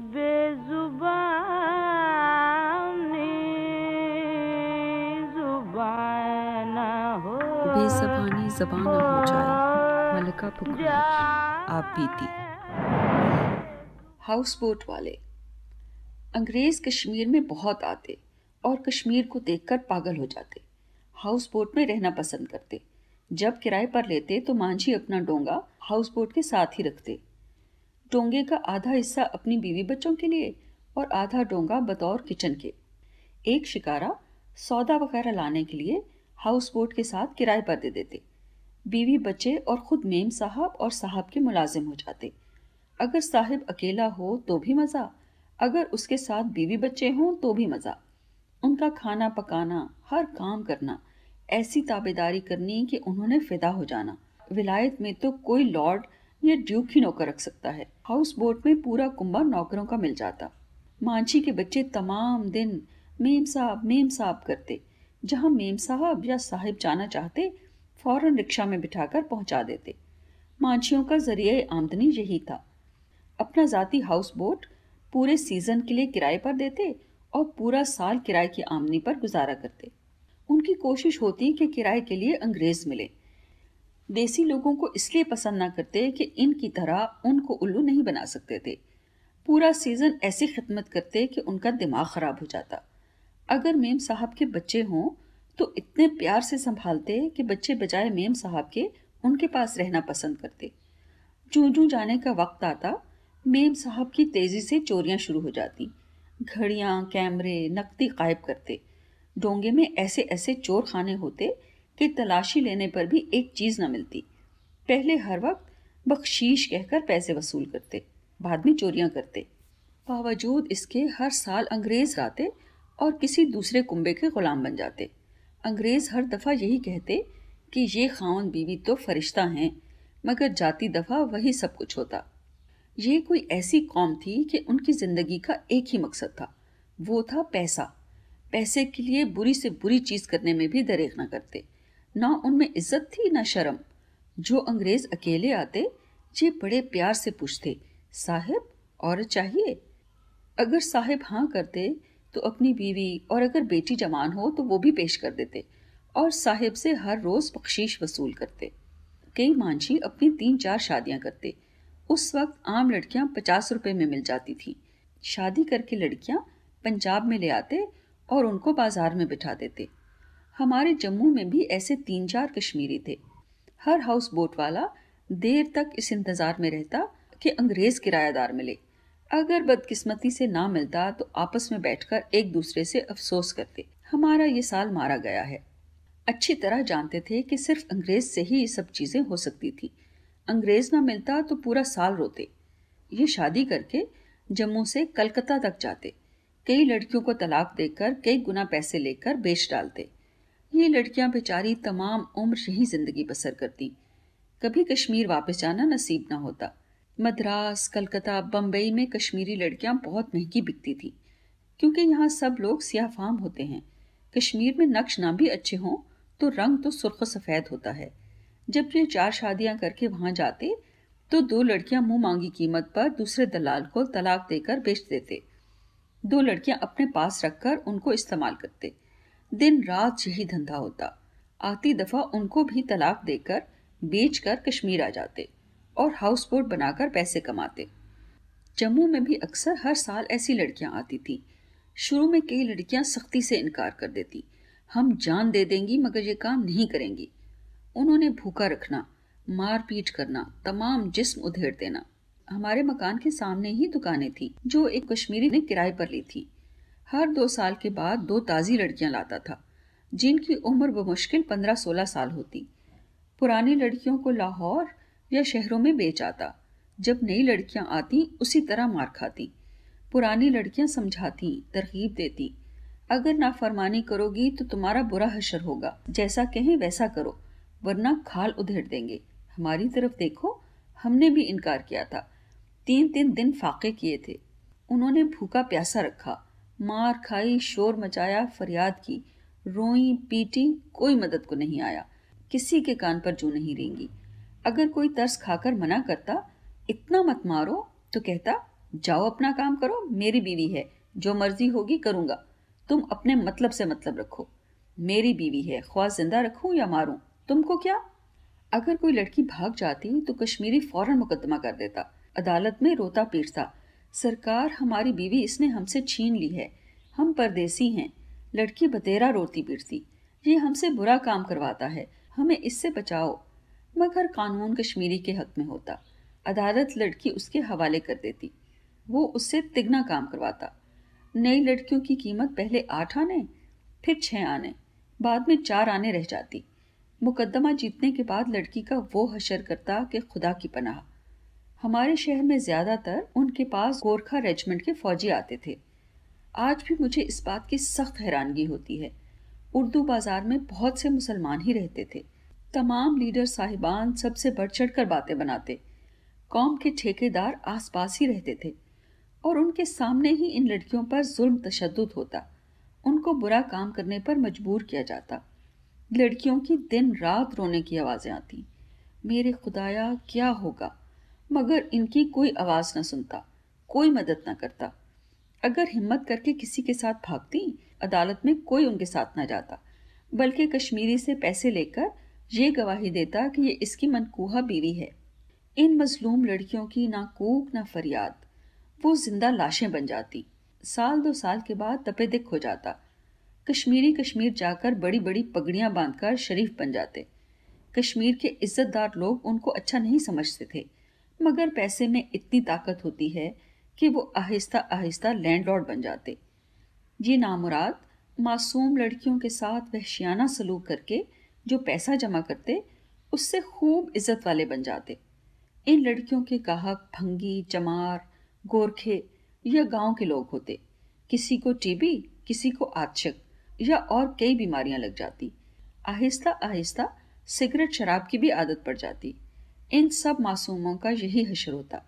बेजबानी जबान हो जाए। मलका पुखराज आप बीती। हाउस बोट वाले अंग्रेज़ कश्मीर में बहुत आते और कश्मीर को देखकर पागल हो जाते। हाउस बोट में रहना पसंद करते। जब किराए पर लेते तो मांझी अपना डोंगा हाउस बोट के साथ ही रखते। डोंगे का आधा हिस्सा अपनी बीवी बच्चों के लिए और आधा डोंगा बतौर किचन के। एक शिकारा सौदा वगैरह लाने के लिए हाउस बोट के साथ किराए पर दे देते। बीवी बच्चे और खुद मेम साहब और साहब के मुलाजिम हो जाते। अगर साहिब अकेला हो तो भी मज़ा, अगर उसके साथ बीवी बच्चे हों तो भी मज़ा। उनका खाना पकाना, हर काम करना, ऐसी ताबेदारी करनी कि उन्होंने फिदा हो जाना। विलायत में तो कोई लॉर्ड या ड्यूक ही नौकर रख सकता है। हाउस बोट में पूरा कुंबा नौकरों का मिल जाता। मांझी के बच्चे तमाम दिन मेम साहब मेम साहब करते, जहाँ मेम साहब या साहिब जाना चाहते, फ़ौरन रिक्शा में बिठाकर पहुँचा देते। मांझियों का ज़रिए आमदनी यही था। अपना ज़ाती हाउस बोट पूरे सीज़न के लिए किराए पर देते और पूरा साल किराए की आमदनी पर गुजारा करते। उनकी कोशिश होती कि किराए के लिए अंग्रेज़ मिले। देसी लोगों को इसलिए पसंद ना करते कि इनकी तरह उनको उल्लू नहीं बना सकते थे। पूरा सीज़न ऐसी खिदमत करते कि उनका दिमाग खराब हो जाता। अगर मेम साहब के बच्चे हों तो इतने प्यार से संभालते कि बच्चे बजाय मेम साहब के उनके पास रहना पसंद करते। जू जू जाने का वक्त आता, मेम साहब की तेज़ी से चोरियाँ शुरू हो जाती। घड़ियाँ, कैमरे, नकदी गायब करते। डोंगे में ऐसे ऐसे चोर खाने होते कि तलाशी लेने पर भी एक चीज़ न मिलती। पहले हर वक्त बख्शीश कहकर पैसे वसूल करते, बाद में चोरियाँ करते। बावजूद इसके हर साल अंग्रेज़ आते और किसी दूसरे कुंबे के गुलाम बन जाते। अंग्रेज़ हर दफ़ा यही कहते कि ये खावन बीवी तो फरिश्ता हैं, मगर जाती दफ़ा वही सब कुछ होता। ये कोई ऐसी कौम थी कि उनकी ज़िंदगी का एक ही मकसद था, वो था पैसा। पैसे के लिए बुरी से बुरी चीज़ करने में भी दरेख न करते। ना उनमें इज़्ज़त थी ना शर्म। जो अंग्रेज़ अकेले आते ये बड़े प्यार से पूछते, साहिब, और चाहिए? अगर साहिब हाँ करते तो अपनी बीवी, और अगर बेटी जवान हो तो वो भी पेश कर देते, और साहिब से हर रोज बख्शीश वसूल करते। कई मांझी अपनी तीन चार शादियाँ करते। उस वक्त आम लड़कियाँ पचास रुपए में मिल जाती थी। शादी करके लड़कियाँ पंजाब में ले आते, और उनको बाज़ार में बिठा देते। हमारे जम्मू में भी ऐसे तीन चार कश्मीरी थे। हर हाउस बोट वाला देर तक इस इंतज़ार में रहता कि अंग्रेज़ किरायादार मिले। अगर बदकिस्मती से ना मिलता तो आपस में बैठकर एक दूसरे से अफसोस करते। हमारा ये साल मारा गया है। अच्छी तरह जानते थे कि सिर्फ़ अंग्रेज़ से ही ये सब चीज़ें हो सकती थी। अंग्रेज़ ना मिलता तो पूरा साल रोते। ये शादी करके जम्मू से कलकत्ता तक जाते। कई लड़कियों को तलाक देकर कई गुना पैसे लेकर बेच डालते। ये लड़कियाँ बेचारी तमाम उम्र यही ज़िंदगी बसर करती। कभी कश्मीर वापस जाना नसीब ना होता। मद्रास, कलकत्ता बम्बई में कश्मीरी लड़कियाँ बहुत महँगी बिकती थी, क्योंकि यहाँ सब लोग सियाह फाम होते हैं। कश्मीर में नक्श ना भी अच्छे हों तो रंग तो सुर्ख सफ़ेद होता है। जब ये चार शादियाँ करके वहाँ जाते तो दो लड़कियाँ मुँह मांगी कीमत पर दूसरे दलाल को तलाक देकर बेच देते। दो लड़कियाँ अपने पास रखकर उनको इस्तेमाल करते। दिन रात यही धंधा होता। आती दफ़ा उनको भी तलाक देकर बेचकर कश्मीर आ जाते और हाउस बोट बनाकर पैसे कमाते। जम्मू में भी अक्सर हर साल ऐसी लड़कियाँ आती थी। शुरू में कई लड़कियाँ सख्ती से इनकार कर देती। हम जान दे देंगी, मगर ये काम नहीं करेंगी। उन्होंने भूखा रखना मार पीट करना, तमाम जिस्म उधेड़ देना। हमारे मकान के सामने ही दुकानें थी, जो एक कश्मीरी ने किराए पर ली थी। हर दो साल के बाद दो ताज़ी लड़कियाँ लाता था, जिनकी उम्र बमुश्किल पंद्रह सोलह साल होती। पुरानी लड़कियों को लाहौर या शहरों में बेच आता। जब नई लड़कियाँ आती, उसी तरह मार खाती। पुरानी लड़कियाँ समझाती, तरकीब देती। अगर नाफरमानी करोगी तो तुम्हारा बुरा हशर होगा। जैसा कहें, वैसा करो, वरना खाल उधेड़ देंगे। हमारी तरफ़ देखो, हमने भी इनकार किया था। तीन तीन दिन फाके किए थे। उन्होंने भूखा प्यासा रखा। मार खाई, शोर मचाया, फरियाद की। रोई पीटी, कोई मदद को नहीं आया। किसी के कान पर जू नहीं रेंगी। अगर कोई तरस खाकर मना करता, इतना मत मारो तो कहता, जाओ अपना काम करो, मेरी बीवी है। जो मर्ज़ी होगी करूँगा। तुम अपने मतलब से मतलब रखो। मेरी बीवी है, ख्वाह ज़िंदा रखूँ या मारूं? तुमको क्या? अगर कोई लड़की भाग जाती तो कश्मीरी फ़ौरन मुकदमा कर देता। अदालत में रोता पीटता। सरकार हमारी बीवी इसने हमसे छीन ली है। हम परदेसी हैं। लड़की बतेरा रोती पीटती। ये हमसे बुरा काम करवाता है। हमें इससे बचाओ। मगर कानून कश्मीरी के हक में होता। अदालत लड़की उसके हवाले कर देती। वो उससे तिगना काम करवाता। नई लड़कियों की कीमत पहले आठ आने, फिर छः आने। बाद में चार आने रह जाती। मुकदमा जीतने के बाद लड़की का वो हशर करता कि खुदा की पनाह। हमारे शहर में ज़्यादातर उनके पास गोरखा रेजिमेंट के फौजी आते थे। आज भी मुझे इस बात की सख्त हैरानगी होती है। उर्दू बाज़ार में बहुत से मुसलमान ही रहते थे। तमाम लीडर साहिबान सबसे बढ़ चढ़ कर बातें बनाते। कौम के ठेकेदार आसपास ही रहते थे और उनके सामने ही इन लड़कियों पर जुल्म तशद होता। उनको बुरा काम करने पर मजबूर किया जाता। लड़कियों की दिन रात रोने की आवाज़ें आती। मेरे खुदाया, क्या होगा? मगर इनकी कोई आवाज़ न सुनता, कोई मदद न करता। अगर हिम्मत करके किसी के साथ भागती, अदालत में कोई उनके साथ न जाता। बल्कि कश्मीरी से पैसे लेकर ये गवाही देता कि ये इसकी मनकूहा बीवी है। इन मजलूम लड़कियों की ना कूक, ना फरियाद। वो ज़िंदा लाशें बन जाती। साल दो साल के बाद तपे दिख हो जाता। कश्मीरी कश्मीर जाकर बड़ी बड़ी पगड़ियाँ बांधकर शरीफ बन जाते। कश्मीर के इज्जतदार लोग उनको अच्छा नहीं समझते थे। मगर पैसे में इतनी ताकत होती है कि वो आहिस्ता आहिस्ता लैंडलॉर्ड बन जाते। ये नामुराद मासूम लड़कियों के साथ वहशियाना सलूक करके जो पैसा जमा करते, उससे खूब इज़्ज़त वाले बन जाते। इन लड़कियों के गाहक भंगी, चमार, गोरखे या गाँव के लोग होते। किसी को टीबी, किसी को आच्छक या और कई बीमारियाँ लग जाती। आहिस्ता आहिस्ता सिगरेट शराब की भी आदत पड़ जाती। इन सब मासूमों का यही हशर होता।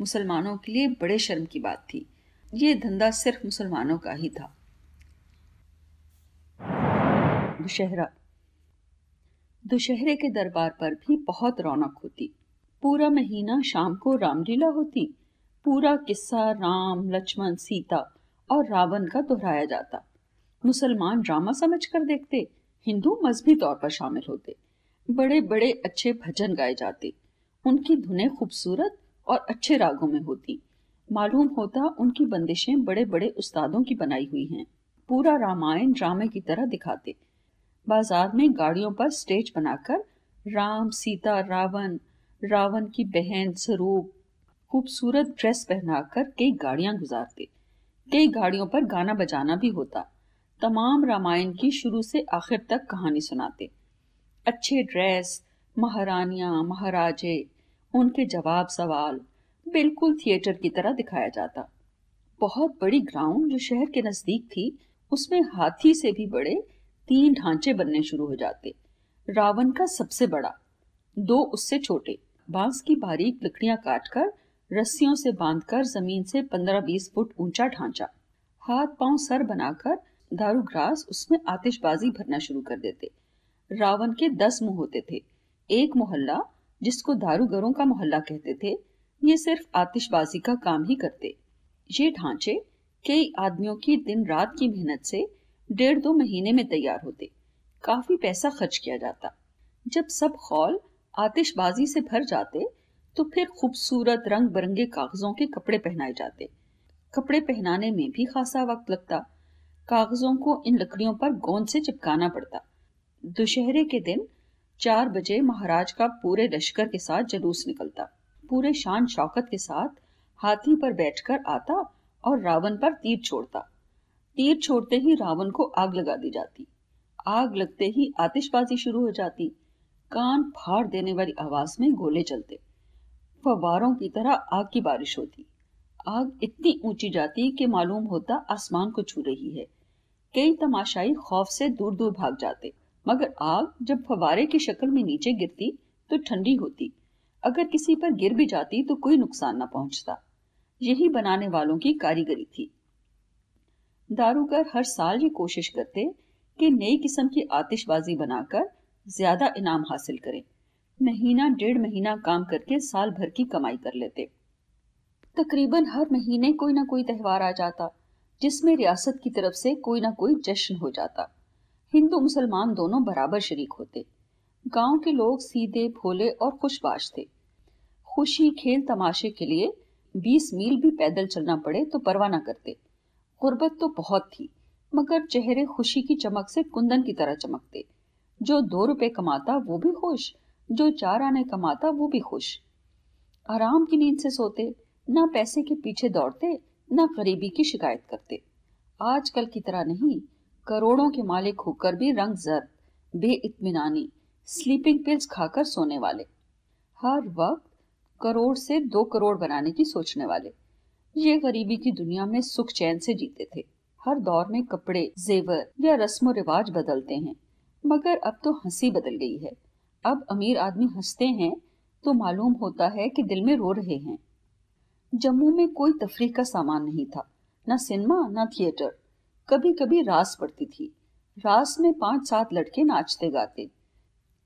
मुसलमानों के लिए बड़े शर्म की बात थी। ये धंधा सिर्फ़ मुसलमानों का ही था। दुशहरा। दुशहरे के दरबार पर भी बहुत रौनक होती। पूरा महीना शाम को रामलीला होती। पूरा किस्सा राम, लक्ष्मण, सीता और रावण का दोहराया जाता। मुसलमान ड्रामा समझ कर देखते। हिंदू मजहबी तौर पर शामिल होते। बड़े बड़े अच्छे भजन गाए जाते। उनकी धुनें खूबसूरत और अच्छे रागों में होती। मालूम होता उनकी बंदिशें बड़े बड़े उस्तादों की बनाई हुई हैं। पूरा रामायण ड्रामे की तरह दिखाते। बाज़ार में गाड़ियों पर स्टेज बनाकर राम, सीता, रावण रावण की बहन स्वरूप खूबसूरत ड्रेस पहनाकर कई गाड़ियाँ गुजारते। कई गाड़ियों पर गाना बजाना भी होता। तमाम रामायण की शुरू से आखिर तक कहानी सुनाते। अच्छे ड्रेस, महारानियाँ, महाराजे, उनके जवाब सवाल बिल्कुल थिएटर की तरह दिखाया जाता। बहुत बड़ी ग्राउंड जो शहर के नज़दीक थी, उसमें हाथी से भी बड़े तीन ढांचे बनने शुरू हो जाते। रावण का सबसे बड़ा, दो उससे छोटे। बाँस की बारीक लकड़ियाँ काटकर रस्सियों से बांधकर ज़मीन से पंद्रह बीस फुट ऊँचा ढांचा। हाथ पाँव सर बनाकर दारू ग्रास उसमें आतिशबाजी भरना शुरू कर देते। रावण के दस मुँह होते थे। एक मोहल्ला, जिसको दारूगरों का मोहल्ला कहते थे, ये सिर्फ़ आतिशबाजी का काम ही करते। ये ढांचे कई आदमियों की दिन रात की मेहनत से डेढ़ दो महीने में तैयार होते। काफ़ी पैसा खर्च किया जाता। जब सब खौल आतिशबाजी से भर जाते तो फिर खूबसूरत रंग बिरंगे कागजों के कपड़े पहनाए जाते। कपड़े पहनाने में भी खासा वक्त लगता। कागजों को इन लकड़ियों पर गोंद से चिपकाना पड़ता। दुशहरे के दिन चार बजे महाराज का पूरे लश्कर के साथ जलूस निकलता। पूरे शान शौकत के साथ हाथी पर बैठकर आता और रावण पर तीर छोड़ता। तीर छोड़ते ही रावण को आग लगा दी जाती। आग लगते ही आतिशबाजी शुरू हो जाती। कान फाड़ देने वाली आवाज़ में गोले चलते। फवारों की तरह आग की बारिश होती। आग इतनी ऊँची जाती कि मालूम होता आसमान को छू रही है। कई तमाशाई खौफ से दूर दूर भाग जाते। मगर आग जब फवारे की शक्ल में नीचे गिरती तो ठंडी होती। अगर किसी पर गिर भी जाती तो कोई नुकसान न पहुँचता। यही बनाने वालों की कारीगरी थी। दारूगर हर साल ये कोशिश करते कि नई किस्म की आतिशबाजी बनाकर ज़्यादा इनाम हासिल करें। महीना डेढ़ महीना काम करके साल भर की कमाई कर लेते। तकरीबन हर महीने कोई ना कोई त्यौहार आ जाता, जिसमें रियासत की तरफ़ से कोई ना कोई जश्न हो जाता। हिंदू मुसलमान दोनों बराबर शरीक होते। गाँव के लोग सीधे, भोले और खुशबाश थे। खुशी खेल तमाशे के लिए बीस मील भी पैदल चलना पड़े तो परवाह न करते। गुर्बत तो बहुत थी, मगर चेहरे खुशी की चमक से कुंदन की तरह चमकते। जो दो रुपए कमाता वो भी खुश, जो चार आने कमाता वो भी खुश। आराम की नींद से सोते, ना पैसे के पीछे दौड़ते, ना गरीबी की शिकायत करते। आजकल की तरह नहीं करोड़ों के मालिक होकर भी रंग जर बेइतमानी स्लीपिंग पिल्स खाकर सोने वाले। हर वक्त करोड़ से दो करोड़ बनाने की सोचने वाले। ये गरीबी की दुनिया में सुख चैन से जीते थे। हर दौर में कपड़े, जेवर या रस्म रिवाज बदलते हैं। मगर अब तो हँसी बदल गई है। अब अमीर आदमी हँसते हैं तो मालूम होता है कि दिल में रो रहे हैं। जम्मू में कोई तफरी का सामान नहीं था। न सिनेमा, न थिएटर। कभी कभी रास पड़ती थी। रास में पाँच सात लड़के नाचते गाते।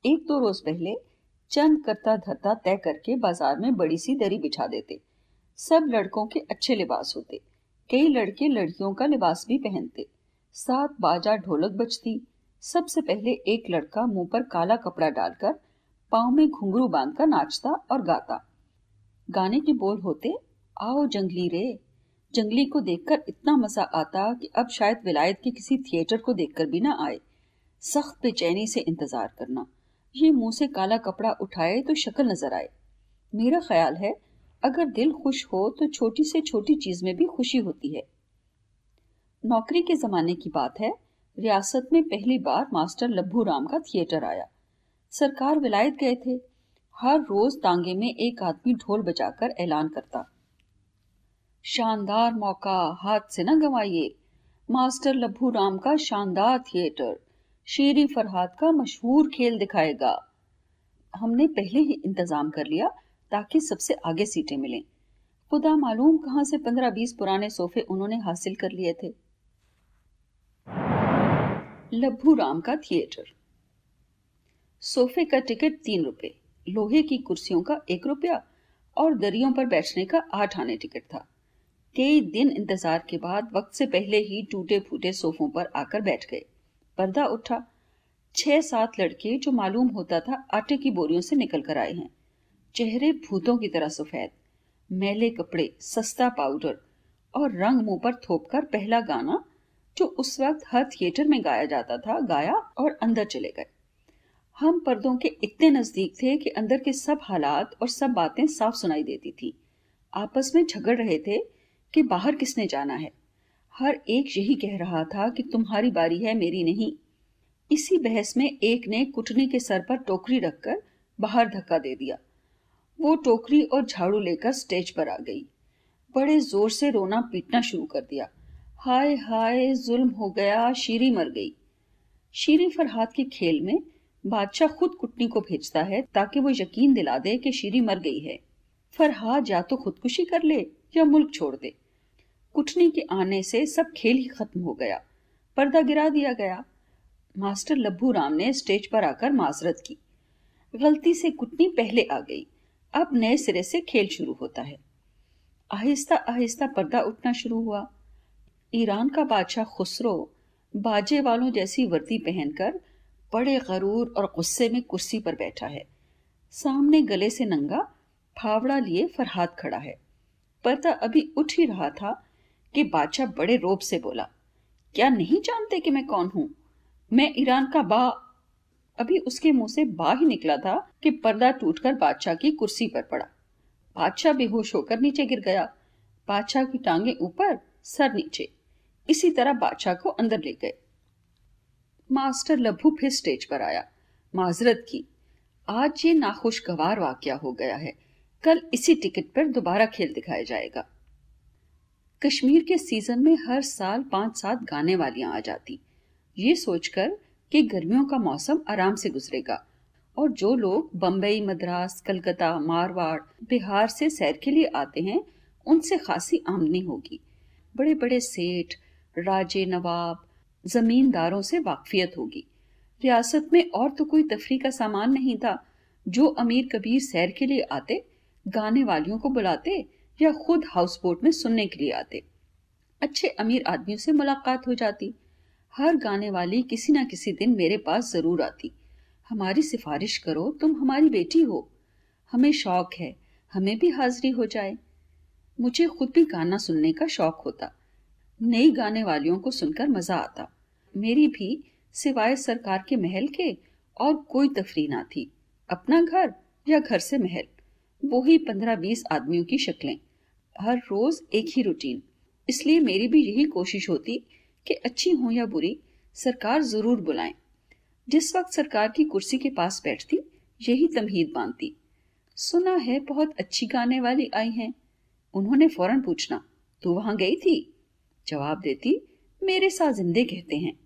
एक दो रोज पहले चंद करता धरता तय करके बाज़ार में बड़ी सी दरी बिछा देते। सब लड़कों के अच्छे लिबास होते। कई लड़के लड़कियों का लिबास भी पहनते। सात बाजा ढोलक बजती। सबसे पहले एक लड़का मुँह पर काला कपड़ा डालकर पाँव में घुंघरू बांधकर नाचता और गाता। गाने के बोल होते, आओ जंगली रे जंगली को देखकर इतना मज़ा आता कि अब शायद विलायत के किसी थिएटर को देखकर भी ना आए। सख्त बेचैनी से इंतज़ार करना। ये मुँह से काला कपड़ा उठाए तो शक्ल नज़र आए। मेरा ख्याल है, अगर दिल खुश हो तो छोटी से छोटी चीज़ में भी खुशी होती है। नौकरी के जमाने की बात है। रियासत में पहली बार मास्टर लब्भू राम का थिएटर आया। सरकार विलायत गए थे। हर रोज तांगे में एक आदमी ढोल बजाकर ऐलान करता। शानदार मौका हाथ से न गंवाइए। मास्टर लब्भू राम का शानदार थिएटर, शेरी फरहाद का मशहूर खेल दिखाएगा। हमने पहले ही इंतज़ाम कर लिया ताकि सबसे आगे सीटें मिलें। खुदा मालूम कहाँ से पंद्रह बीस पुराने सोफे उन्होंने हासिल कर लिए थे। लभू राम का थिएटर। सोफे का टिकट तीन रुपए, लोहे की कुर्सियों का एक रुपया और दरियों पर बैठने का आठ आने टिकट था। कई दिन इंतज़ार के बाद वक्त से पहले ही टूटे फूटे सोफों पर आकर बैठ गए। पर्दा उठा। छह सात लड़के जो मालूम होता था आटे की बोरियों से निकल कर आए हैं। चेहरे भूतों की तरह सफ़ेद, मैले कपड़े, सस्ता पाउडर और रंग मुँह पर थोप कर पहला गाना जो उस वक्त हर थिएटर में गाया जाता था, गाया और अंदर चले गए। हम पर्दों के इतने नज़दीक थे कि अंदर के सब हालात और सब बातें साफ़ सुनाई देती थी। आपस में झगड़ रहे थे कि बाहर किसने जाना है? हर एक यही कह रहा था कि तुम्हारी बारी है, मेरी नहीं। इसी बहस में एक ने कुटनी के सर पर टोकरी रखकर बाहर धक्का दे दिया। वो टोकरी और झाड़ू लेकर स्टेज पर आ गई। बड़े ज़ोर से रोना पीटना शुरू कर दिया। हाय हाय, जुल्म हो गया, शीरी मर गई। शीरी फरहाद के खेल में बादशाह खुद कुटनी को भेजता है ताकि वो यकीन दिला दे कि शीरी मर गई है। फरहाद या तो खुदकुशी कर ले या मुल्क छोड़ दे। कुटनी के आने से सब खेल ही खत्म हो गया। पर्दा गिरा दिया गया। मास्टर लब्बू राम ने स्टेज पर आकर माजरत की। गलती से कुटनी पहले आ गई। अब नए सिरे से खेल शुरू होता है। आहिस्ता आहिस्ता पर्दा उठना शुरू हुआ। ईरान का बादशाह खुसरो बाजे वालों जैसी वर्दी पहनकर बड़े गरूर और गुस्से में कुर्सी पर बैठा है। सामने गले से नंगा, फावड़ा लिए फरहाद खड़ा है। पर्दा अभी उठ ही रहा था कि बादशाह बड़े रोब से बोला, क्या नहीं जानते कि मैं कौन हूँ? मैं ईरान का बा अभी उसके मुँह से बा ही निकला था कि पर्दा टूटकर बादशाह की कुर्सी पर पड़ा। बादशाह बेहोश होकर नीचे गिर गया। बादशाह की टांगे ऊपर, सर नीचे। इसी तरह बादशाह को अंदर ले गए। मास्टर लभू फिर स्टेज पर आया, माजरत की। आज ये नाखुशगवार वाक्य हो गया है। कल इसी टिकट पर दोबारा खेल दिखाया जाएगा। कश्मीर के सीज़न में हर साल पाँच सात गाने वालियाँ आ जाती। ये सोचकर कि गर्मियों का मौसम आराम से गुजरेगा और जो लोग बम्बई मद्रास, कलकत्ता, मारवाड़, बिहार से सैर के लिए आते हैं, उनसे खासी आमदनी होगी। बड़े बड़े सेठ, राजे नवाब, जमींदारों से वाकफियत होगी। रियासत में और तो कोई तफरी का सामान नहीं था। जो अमीर कबीर सैर के लिए आते, गाने वालियों को बुलाते या खुद हाउस बोट में सुनने के लिए आते। अच्छे अमीर आदमियों से मुलाकात हो जाती। हर गाने वाली किसी ना किसी दिन मेरे पास ज़रूर आती। हमारी सिफारिश करो, तुम हमारी बेटी हो। हमें शौक है, हमें भी हाजिरी हो जाए। मुझे खुद भी गाना सुनने का शौक होता। नई गाने वालियों को सुनकर मज़ा आता। मेरी भी, सिवाय सरकार के महल के, और कोई तफरी ना थी। अपना घर या घर से महल। वो ही पंद्रह बीस आदमियों की शक्लें। हर रोज एक ही रूटीन इसलिए मेरी भी यही कोशिश होती कि अच्छी हो या बुरी, सरकार ज़रूर बुलाए। जिस वक्त सरकार की कुर्सी के पास बैठती, यही तमहीद बांधती। सुना है बहुत अच्छी गाने वाली आई हैं। उन्होंने फ़ौरन पूछना, तू वहाँ गई थी? जवाब देती, मेरे साथ जिंदे कहते हैं।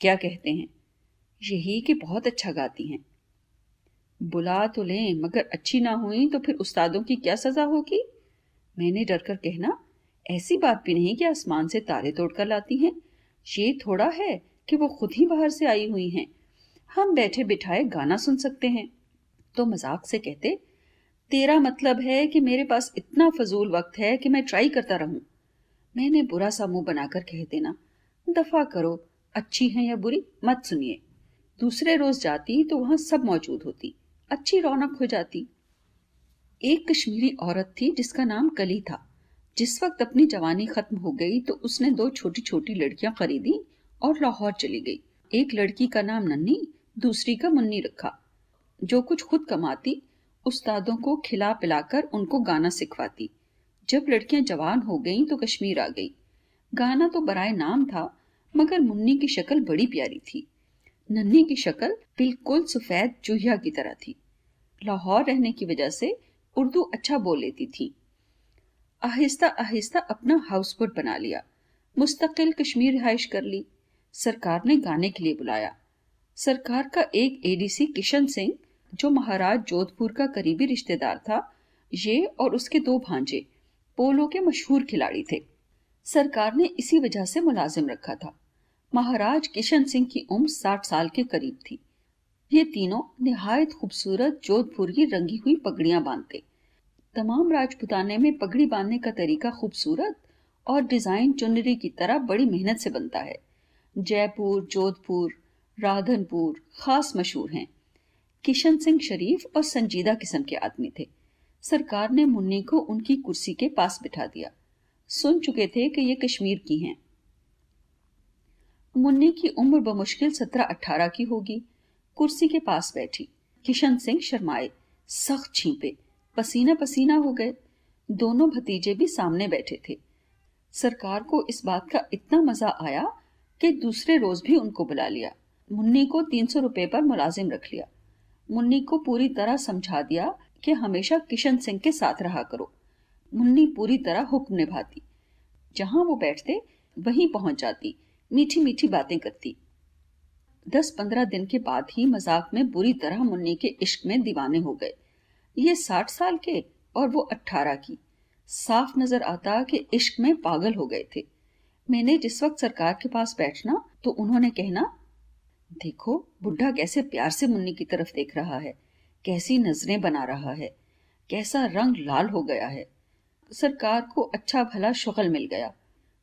क्या कहते हैं? यही कि बहुत अच्छा गाती हैं। बुला तो लें, मगर अच्छी ना हुई तो फिर उस्तादों की क्या सजा होगी? मैंने डर कर कहना, ऐसी बात भी नहीं कि आसमान से तारे तोड़कर लाती हैं। ये थोड़ा है कि वो खुद ही बाहर से आई हुई हैं। हम बैठे बिठाए गाना सुन सकते हैं। तो मज़ाक से कहते, तेरा मतलब है कि मेरे पास इतना फजूल वक्त है कि मैं ट्राई करता रहूँ। मैंने बुरा सा मुँह बनाकर कह देना, दफ़ा करो, अच्छी है या बुरी, मत सुनिए। दूसरे रोज जाती तो वहाँ सब मौजूद होती, अच्छी रौनक हो जाती। एक कश्मीरी औरत थी जिसका नाम कली था। जिस वक्त अपनी जवानी खत्म हो गई तो उसने दो छोटी छोटी लड़कियाँ खरीदी और लाहौर चली गई। एक लड़की का नाम नन्नी दूसरी का मुन्नी रखा। जो कुछ खुद कमाती, उस्तादों को खिला पिलाकर उनको गाना सिखवाती। जब लड़कियाँ जवान हो गईं तो कश्मीर आ गई। गाना तो बराए नाम था, मगर मुन्नी की शक्ल बड़ी प्यारी थी। नन्ही की शक्ल बिल्कुल सफ़ेद चूहिया की तरह थी। लाहौर रहने की वजह से उर्दू अच्छा बोल लेती थी। आहिस्ता आहिस्ता अपना हाउस बोट बना लिया। मुस्तकिल कश्मीर रिहाइश कर ली। सरकार ने गाने के लिए बुलाया। सरकार का एक एडीसी किशन सिंह, जो महाराज जोधपुर का करीबी रिश्तेदार था, ये और उसके दो भांजे, पोलो के मशहूर खिलाड़ी थे। सरकार ने इसी वजह से मुलाजिम रखा था। महाराज किशन सिंह की उम्र साठ साल के करीब थी। ये तीनों निहायत खूबसूरत जोधपुर की रंगी हुई पगड़ियाँ बांधते। तमाम राजपुताने में पगड़ी बांधने का तरीका खूबसूरत और डिज़ाइन चुनरी की तरह बड़ी मेहनत से बनता है। जयपुर, जोधपुर, राधनपुर खास मशहूर हैं। किशन सिंह शरीफ और संजीदा किस्म के आदमी थे। सरकार ने मुन्नी को उनकी कुर्सी के पास बिठा दिया। सुन चुके थे कि ये कश्मीर की हैं। मुन्नी की उम्र बमुश्किल सत्रह अठारह की होगी। कुर्सी के पास बैठी। किशन सिंह शर्माए, सख्त छींपे, पसीना पसीना हो गए। दोनों भतीजे भी सामने बैठे थे। सरकार को इस बात का इतना मज़ा आया कि दूसरे रोज भी उनको बुला लिया। मुन्नी को तीन सौ रुपए पर मुलाजिम रख लिया। मुन्नी को पूरी तरह समझा दिया कि हमेशा किशन सिंह के साथ रहा करो। मुन्नी पूरी तरह हुक्म निभाती। जहाँ वो बैठते, वहीं पहुँच जाती मीठी मीठी बातें करती। दस पंद्रह दिन के बाद ही मज़ाक में बुरी तरह मुन्नी के इश्क में दीवाने हो गए। ये साठ साल के और वो अट्ठारह की। साफ़ नज़र आता कि इश्क में पागल हो गए थे। मैंने जिस वक्त सरकार के पास बैठना तो उन्होंने कहना, देखो, बुढ़ा कैसे प्यार से मुन्नी की तरफ़ देख रहा है, कैसी नज़रें बना रहा है, कैसा रंग लाल हो गया है। सरकार को अच्छा भला शुगल मिल गया।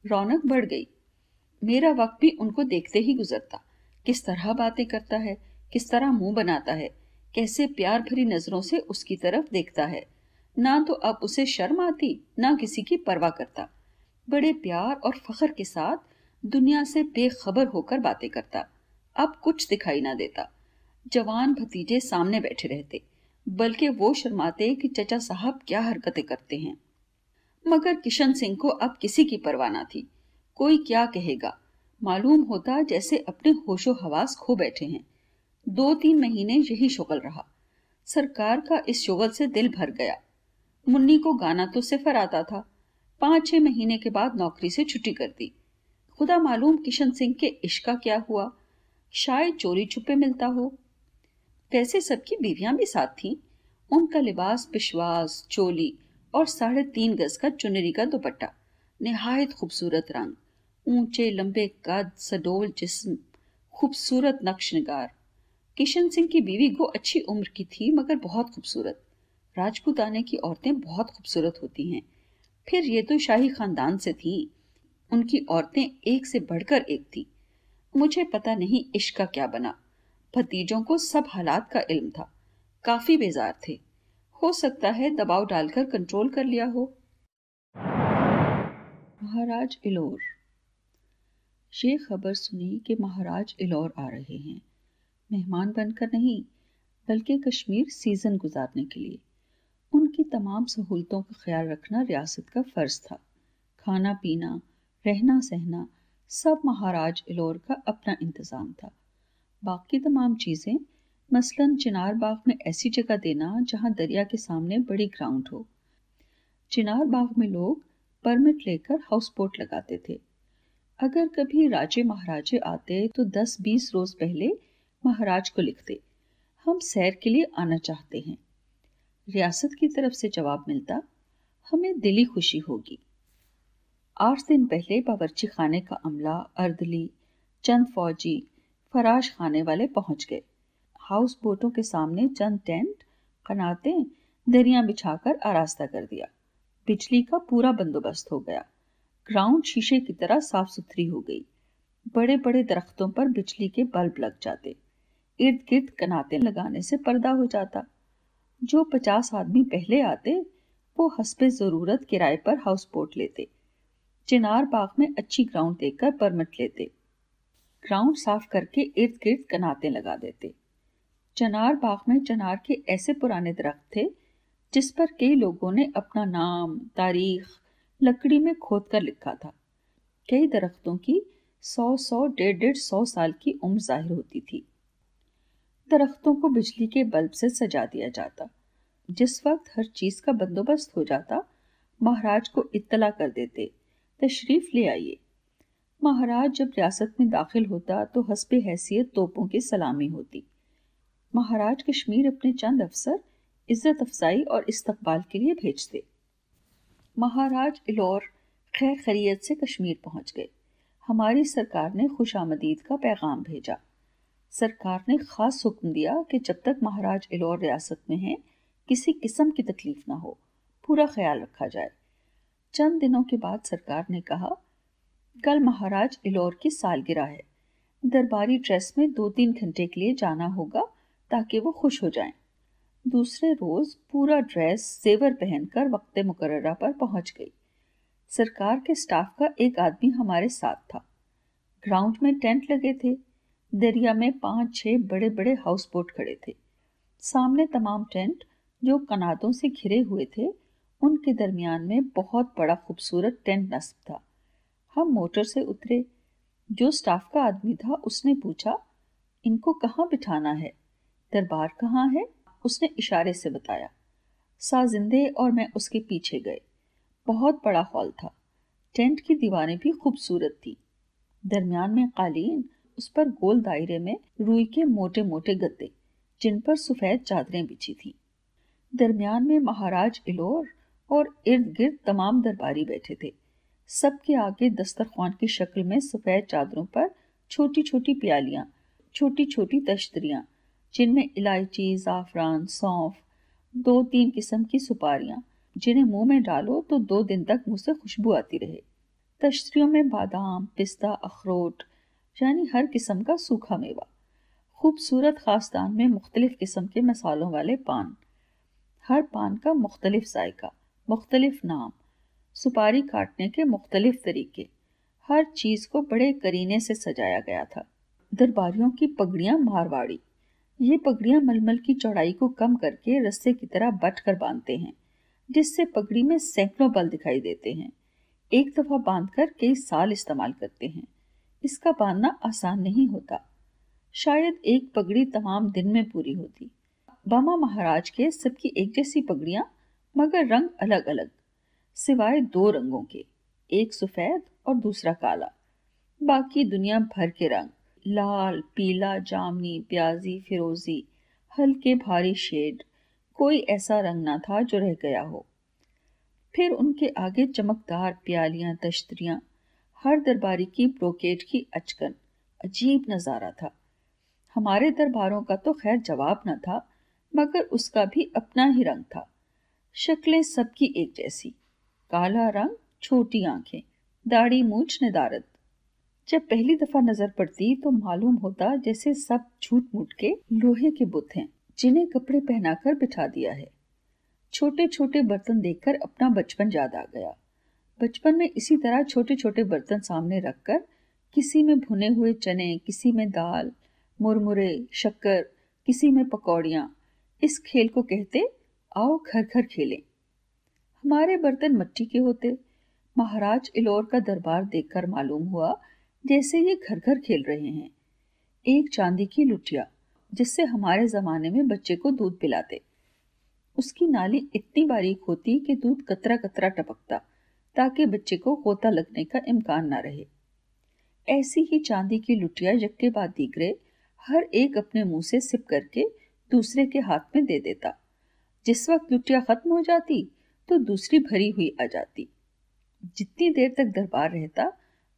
रौनक बढ़ गई। मेरा वक्त भी उनको देखते ही गुजरता। किस तरह बातें करता है, किस तरह मुँह बनाता है, कैसे प्यार भरी नज़रों से उसकी तरफ़ देखता है। ना तो अब उसे शर्म आती, ना किसी की परवाह करता। बड़े प्यार और फखर के साथ दुनिया से बेखबर होकर बातें करता। अब कुछ दिखाई ना देता। जवान भतीजे सामने बैठे रहते, बल्कि वो शर्माते कि चचा साहब क्या हरकतें करते हैं। मगर किशन सिंह को अब किसी की परवाह ना थी। कोई क्या कहेगा? मालूम होता जैसे अपने होशो हवास खो बैठे हैं। दो तीन महीने यही शुगल रहा। सरकार का इस शुगल से दिल भर गया। मुन्नी को गाना तो सिफर आता था। पाँच छह महीने के बाद नौकरी से छुट्टी कर दी। खुदा मालूम किशन सिंह के इश्क क्या हुआ। शायद चोरी छुपे मिलता हो। वैसे सबकी बीवियाँ भी साथ थीं। उनका लिबास पिशवास, चोली और साढ़े तीन गज का चुनरी का दुपट्टा। निहायत खूबसूरत रंग। ऊँचे लंबे कद सडोल जिस्म, खूबसूरत नक्श निगार किशन सिंह की बीवी को अच्छी उम्र की थी, मगर बहुत खूबसूरत। राजपूताने की औरतें बहुत खूबसूरत होती हैं। फिर ये तो शाही खानदान से थी। उनकी औरतें एक से बढ़कर एक थी। मुझे पता नहीं इश्क का क्या बना। भतीजों को सब हालात का इल्म था। काफ़ी बेजार थे। हो सकता है दबाव डालकर कंट्रोल कर लिया हो। महाराज इलोर। ये खबर सुनी कि महाराज इलोर आ रहे हैं। मेहमान बनकर नहीं, बल्कि कश्मीर सीज़न गुजारने के लिए। उनकी तमाम सहूलतों का ख्याल रखना रियासत का फ़र्ज़ था। खाना, पीना, रहना, सहना, सब महाराज इलोर का अपना इंतज़ाम था। बाकी तमाम चीज़ें, मसलन चिनार बाग में ऐसी जगह देना जहाँ दरिया के सामने बड़ी ग्राउंड हो। चिनार बाग में लोग परमिट लेकर हाउस बोट लगाते थे। अगर कभी राजे महाराजे आते तो 10-20 रोज पहले महाराज को लिखते। हम सैर के लिए आना चाहते हैं। रियासत की तरफ़ से जवाब मिलता, हमें दिली खुशी होगी। आठ दिन पहले बावर्ची खाने का अमला, अर्दली, चंद फौजी, फराश खाने वाले पहुँच गए। हाउस बोटों के सामने चंद टेंट, कनाते, दरिया बिछाकर आरास्ता कर दिया। बिजली का पूरा बंदोबस्त हो गया। ग्राउंड शीशे की तरह साफ़ सुथरी हो गई। बड़े बड़े दरख्तों पर बिजली के बल्ब लग जाते। इर्द गिर्द कनाते लगाने से पर्दा हो जाता। जो पचास आदमी पहले आते, वो हसबे ज़रूरत किराए पर हाउस बोट लेते। चिनार बाग में अच्छी ग्राउंड देखकर परमिट लेते। ग्राउंड साफ़ करके इर्द गिर्द कनाते लगा देते। चनार बाग में चनार के ऐसे पुराने दरख्त थे, जिस पर कई लोगों ने अपना नाम, तारीख लकड़ी में खोद कर लिखा था। कई दरख्तों की सौ सौ डेढ़ डेढ़ सौ साल की उम्र ज़ाहिर होती थी। दरख्तों को बिजली के बल्ब से सजा दिया जाता। जिस वक्त हर चीज़ का बंदोबस्त हो जाता, महाराज को इत्तला कर देते, तशरीफ़ ले आइए। महाराज जब रियासत में दाखिल होता तो हसब हैसियत तोपों की सलामी होती। महाराज कश्मीर अपने चंद अफसर इज़्ज़त अफजाई और इस्तकबाल के लिए भेजते। महाराज इलौर खैर खरीत से कश्मीर पहुँच गए। हमारी सरकार ने खुश आमदीद का पैगाम भेजा। सरकार ने खास हुक्म दिया कि जब तक महाराज इलौर रियासत में हैं, किसी किस्म की तकलीफ़ ना हो, पूरा ख्याल रखा जाए। चंद दिनों के बाद सरकार ने कहा, कल महाराज इलौर की सालगिरह है। दरबारी ड्रेस में दो तीन घंटे के लिए जाना होगा ताकि वो खुश हो जाएँ। दूसरे रोज पूरा ड्रेस जेवर पहनकर वक्त मुकर्रा पर पहुँच गई। सरकार के स्टाफ का एक आदमी हमारे साथ था। ग्राउंड में टेंट लगे थे। दरिया में पाँच छह बड़े बड़े हाउस बोट खड़े थे। सामने तमाम टेंट जो कनातों से घिरे हुए थे, उनके दरमियान में बहुत बड़ा खूबसूरत टेंट नस्ब था। हम मोटर से उतरे। जो स्टाफ का आदमी था, उसने पूछा, इनको कहाँ बिठाना है? दरबार कहाँ है? उसने इशारे से बताया, साजिंदे और मैं उसके पीछे गए। बहुत बड़ा हॉल था। टेंट की दीवारें भी खूबसूरत थी। दरमियान में कालीन, उस पर गोल दायरे में रुई के मोटे मोटे गद्दे, जिन पर सफ़ेद चादरें बिछी थी। दरमियान में महाराज इलोर और इर्द गिर्द तमाम दरबारी बैठे थे। सबके आगे दस्तरखान की शक्ल में सफ़ेद चादरों पर छोटी छोटी प्यालियाँ छोटी छोटी तश्तरियाँ जिनमें इलायची, ज़ाफ़रान, सौंफ, दो तीन किस्म की सुपारियाँ। जिन्हें मुँह में डालो तो दो दिन तक मुँह से खुशबू आती रहे। तश्तरियों में बादाम, पिस्ता, अखरोट, यानी हर किस्म का सूखा मेवा। खूबसूरत खासदान में मुख्तलिफ़ किस्म के मसालों वाले पान। हर पान का मुख्तलिफ़ जायका, मुख्तलिफ़ नाम, सुपारी काटने के मुख्तलिफ़ तरीके। हर चीज़ को बड़े करीने से सजाया गया था। दरबारियों की पगड़ियाँ मारवाड़ी। ये पगड़ियाँ मलमल की चौड़ाई को कम करके रस्से की तरह बट कर बांधते हैं, जिससे पगड़ी में सैकड़ों बल दिखाई देते हैं। एक दफ़ा बांधकर कई साल इस्तेमाल करते हैं। इसका बांधना आसान नहीं होता। शायद एक पगड़ी तमाम दिन में पूरी होती। बामा महाराज के सबकी एक जैसी पगड़ियाँ, मगर रंग अलग अलग सिवाय दो रंगों के, एक सफ़ेद और दूसरा काला। बाकी दुनिया भर के रंग। लाल, पीला, जामनी, प्याजी, फिरोजी, हल्के भारी शेड। कोई ऐसा रंग ना था जो रह गया हो। फिर उनके आगे चमकदार प्यालियाँ, तश्तरियाँ, हर दरबारी की ब्रोकेट की अचकन, अजीब नज़ारा था। हमारे दरबारों का तो खैर जवाब न था, मगर उसका भी अपना ही रंग था। शक्लें सबकी एक जैसी, काला रंग, छोटी आँखें, दाढ़ी, मूछ निदारत जब पहली दफ़ा नज़र पड़ती तो मालूम होता जैसे सब झूठ मूठ के लोहे के बुत हैं, जिन्हें कपड़े पहनाकर बिठा दिया है। छोटे छोटे बर्तन देखकर अपना बचपन याद आ गया। बचपन में इसी तरह छोटे छोटे बर्तन सामने रखकर किसी में भुने हुए चने, किसी में दाल, मुरमुरे, शक्कर, किसी में पकौड़ियाँ, इस खेल को कहते आओ घर घर खेलें। हमारे बर्तन मट्टी के होते। महाराज इलोर का दरबार देखकर मालूम हुआ जैसे ये घर घर खेल रहे हैं। एक चांदी की लुटिया, जिससे हमारे जमाने में बच्चे को दूध पिलाते। उसकी नाली इतनी बारीक होती कि दूध कतरा कतरा टपकता, ताकि बच्चे को होता लगने का इम्कान ना रहे। ऐसी ही चांदी की लुटिया यक्के बाद दीगरे हर एक अपने मुँह से सिप करके दूसरे के हाथ में दे देता। जिस वक्त लुटिया खत्म हो जाती तो दूसरी भरी हुई आ जाती। जितनी देर तक दरबार रहता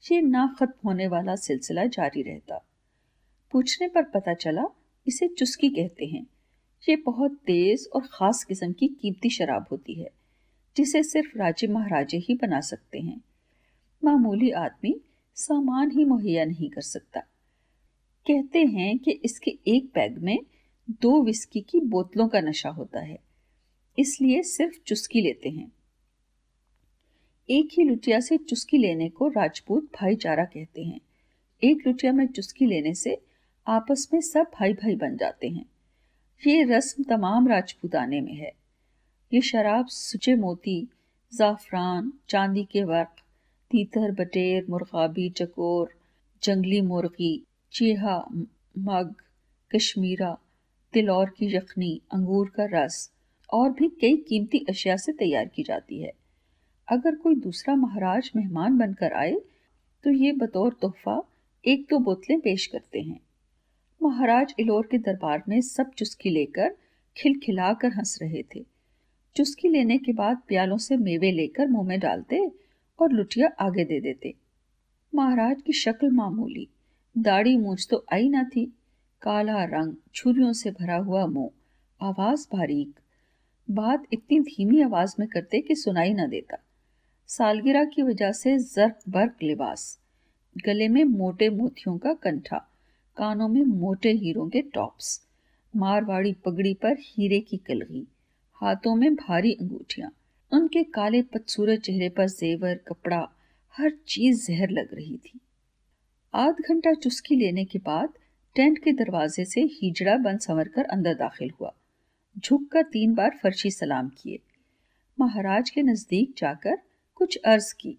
ये ना खत्म होने वाला सिलसिला जारी रहता। पूछने पर पता चला, इसे चुस्की कहते हैं। ये बहुत तेज और ख़ास किस्म की कीमती शराब होती है, जिसे सिर्फ़ राजे महाराजे ही बना सकते हैं। मामूली आदमी सामान ही मुहैया नहीं कर सकता। कहते हैं कि इसके एक पैग में दो विस्की की बोतलों का नशा होता है, इसलिए सिर्फ़ चुस्की लेते हैं। एक ही लुटिया से चुस्की लेने को राजपूत भाईचारा कहते हैं। एक लुटिया में चुस्की लेने से आपस में सब भाई भाई बन जाते हैं। ये रस्म तमाम राजपूताने में है। ये शराब, सुचे मोती, ज़ाफ़रान, चांदी के वर्क, तीतर, बटेर, मुर्गाबी, चकोर, जंगली मुर्गी, चीहा मग, कश्मीरा, तिलौर की यखनी, अंगूर का रस और भी कई कीमती अशिया से तैयार की जाती है। अगर कोई दूसरा महाराज मेहमान बनकर आए तो ये बतौर तोहफा एक दो बोतलें पेश करते हैं। महाराज इलोर के दरबार में सब चुस्की लेकर खिलखिलाकर हंस रहे थे। चुस्की लेने के बाद प्यालों से मेवे लेकर मुँह में डालते और लुटिया आगे दे देते। महाराज की शक्ल मामूली, दाढ़ी मूछ तो आई ना थी, काला रंग छुरियों से भरा हुआ मुँह, आवाज़ बारीक, बात इतनी धीमी आवाज़ में करते कि सुनाई ना देता। सालगिरह की वजह से जर्क बर्क लिबास। गले में मोटे मोतियों का कंठा, कानों में मोटे हीरों के टॉप्स, मारवाड़ी पगड़ी पर हीरे की कलगी हाथों में भारी अंगूठियाँ, उनके काले पतसूरत चेहरे पर जेवर, कपड़ा, हर चीज़ जहर लग रही थी। आध घंटा चुस्की लेने के बाद टेंट के दरवाजे से हिजड़ा बंद संवर कर अंदर दाखिल हुआ। झुककर तीन बार फर्शी सलाम किए। महाराज के नज़दीक जाकर कुछ अर्ज़ की।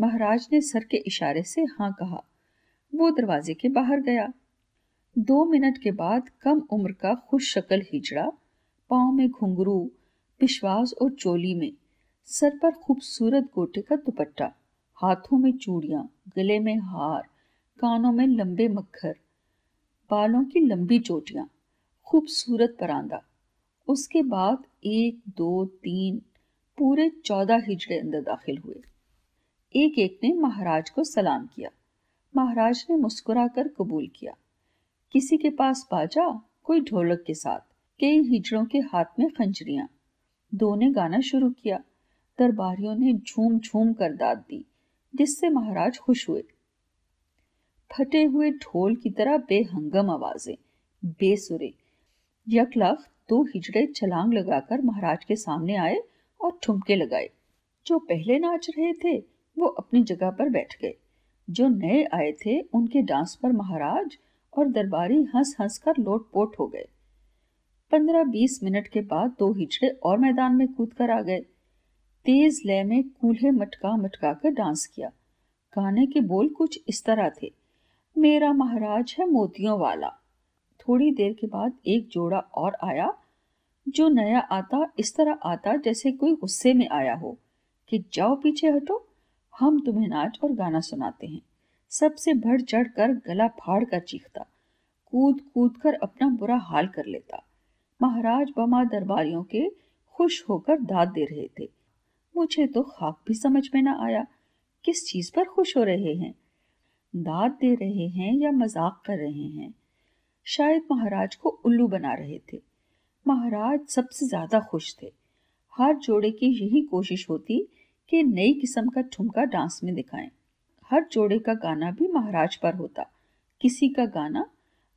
महाराज ने सर के इशारे से हाँ कहा। वो दरवाजे के बाहर गया। दो मिनट के बाद कम उम्र का खुश शक्ल हिजड़ा पाँव में घुंघरू, पिशवास और चोली में, सर पर खूबसूरत गोटे का दुपट्टा, हाथों में चूड़ियाँ, गले में हार, कानों में लंबे मक्खर, बालों की लंबी चोटियाँ, खूबसूरत परांदा। उसके बाद एक, दो, तीन पूरे चौदह हिजड़े अंदर दाखिल हुए। एक एक ने महाराज को सलाम किया। महाराज ने मुस्कुराकर कबूल किया। किसी के पास बाजा, कोई ढोलक के साथ, कई हिजड़ों के हाथ में खंजरियाँ। दो ने गाना शुरू किया। दरबारियों ने झूम झूम कर दाद दी, जिससे महाराज खुश हुए। फटे हुए ढोल की तरह बेहंगम आवाज़ें, बेसुरे यकलख दो हिजड़े छलांग लगाकर महाराज के सामने आए और ठुमके लगाए। जो पहले नाच रहे थे, वो अपनी जगह पर बैठ गए। जो नए आए थे, उनके डांस पर महाराज और दरबारी हंस हंस कर लोट पोट हो गए। पंद्रह बीस मिनट के बाद दो हिजड़े और मैदान में कूद कर आ गए। तेज लय में कूल्हे मटका मटका कर डांस किया। गाने के बोल कुछ इस तरह थे। मेरा महाराज है मोतियों वाला। थोड़ी देर के बाद एक जोड़ा और आया जो नया आता, इस तरह आता जैसे कोई गुस्से में आया हो कि जाओ पीछे हटो, हम तुम्हें नाच और गाना सुनाते हैं। सबसे बढ़ चढ़ कर गला फाड़ कर चीखता, कूद कूद कर अपना बुरा हाल कर लेता। महाराज बमा दरबारियों के खुश होकर दाद दे रहे थे। मुझे तो खाक भी समझ में ना आया, किस चीज़ पर खुश हो रहे हैं? दाद दे रहे हैं या मज़ाक कर रहे हैं? शायद महाराज को उल्लू बना रहे थे। महाराज सबसे ज़्यादा खुश थे। हर जोड़े की यही कोशिश होती कि नई किस्म का ठुमका डांस में दिखाएँ। हर जोड़े का गाना भी महाराज पर होता। किसी का गाना,